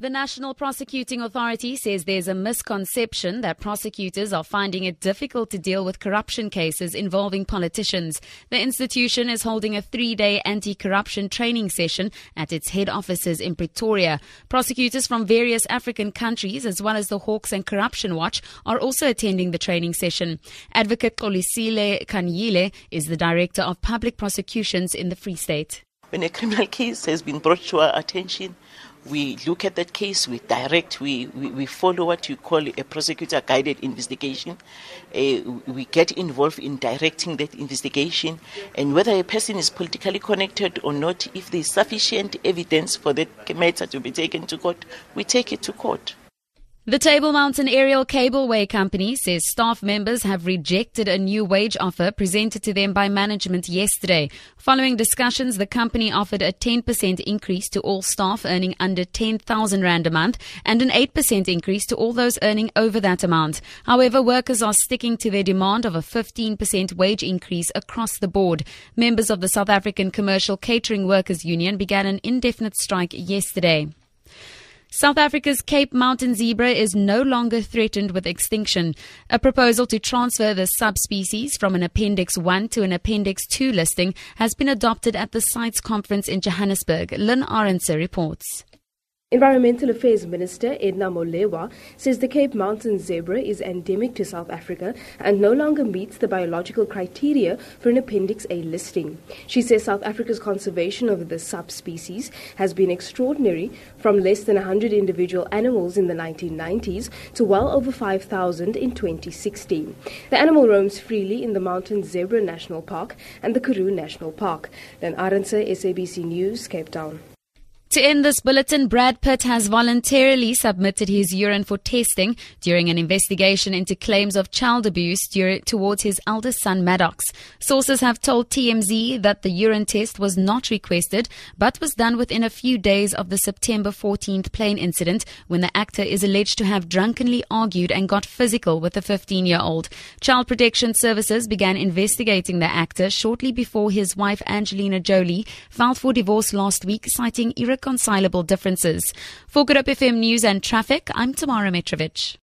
The National Prosecuting Authority says there's a misconception that prosecutors are finding it difficult to deal with corruption cases involving politicians. The institution is holding a three day anti corruption training session at its head offices in Pretoria. Prosecutors from various African countries, as well as the Hawks and Corruption Watch, are also attending the training session. Advocate Xolisile Kanyile is the Director of Public Prosecutions in the Free State. When a criminal case has been brought to our attention, we look at that case, we direct, we, we, we follow what you call a prosecutor guided investigation. Uh, we get involved in directing that investigation. And whether a person is politically connected or not, if there is sufficient evidence for that matter to be taken to court, we take it to court. The Table Mountain Aerial Cableway Company says staff members have rejected a new wage offer presented to them by management yesterday. Following discussions, the company offered a 10% increase to all staff earning under 10,000 Rand a month and an 8% increase to all those earning over that amount. However, workers are sticking to their demand of a 15% wage increase across the board. Members of the South African Commercial Catering Workers Union began an indefinite strike yesterday. South Africa's Cape Mountain zebra is no longer threatened with extinction. A proposal to transfer the subspecies from an Appendix 1 to an Appendix 2 listing has been adopted at the CITES conference in Johannesburg. Lynn Arendse reports. Environmental Affairs Minister Edna Molewa says the Cape Mountain zebra is endemic to South Africa and no longer meets the biological criteria for an Appendix A listing. She says South Africa's conservation of the subspecies has been extraordinary from less than 100 individual animals in the 1990s to well over 5,000 in 2016. The animal roams freely in the Mountain Zebra National Park and the Karoo National Park. Lynn Arendse, SABC News, Cape Town. To end this bulletin, Brad Pitt has voluntarily submitted his urine for testing during an investigation into claims of child abuse towards his eldest son Maddox. Sources have told TMZ that the urine test was not requested, but was done within a few days of the September 14th plane incident when the actor is alleged to have drunkenly argued and got physical with a 15 year old. Child Protection Services began investigating the actor shortly before his wife Angelina Jolie filed for divorce last week, citing irreconcilable differences. For Good Hope FM News and Traffic, I'm Tamara Mitrovic.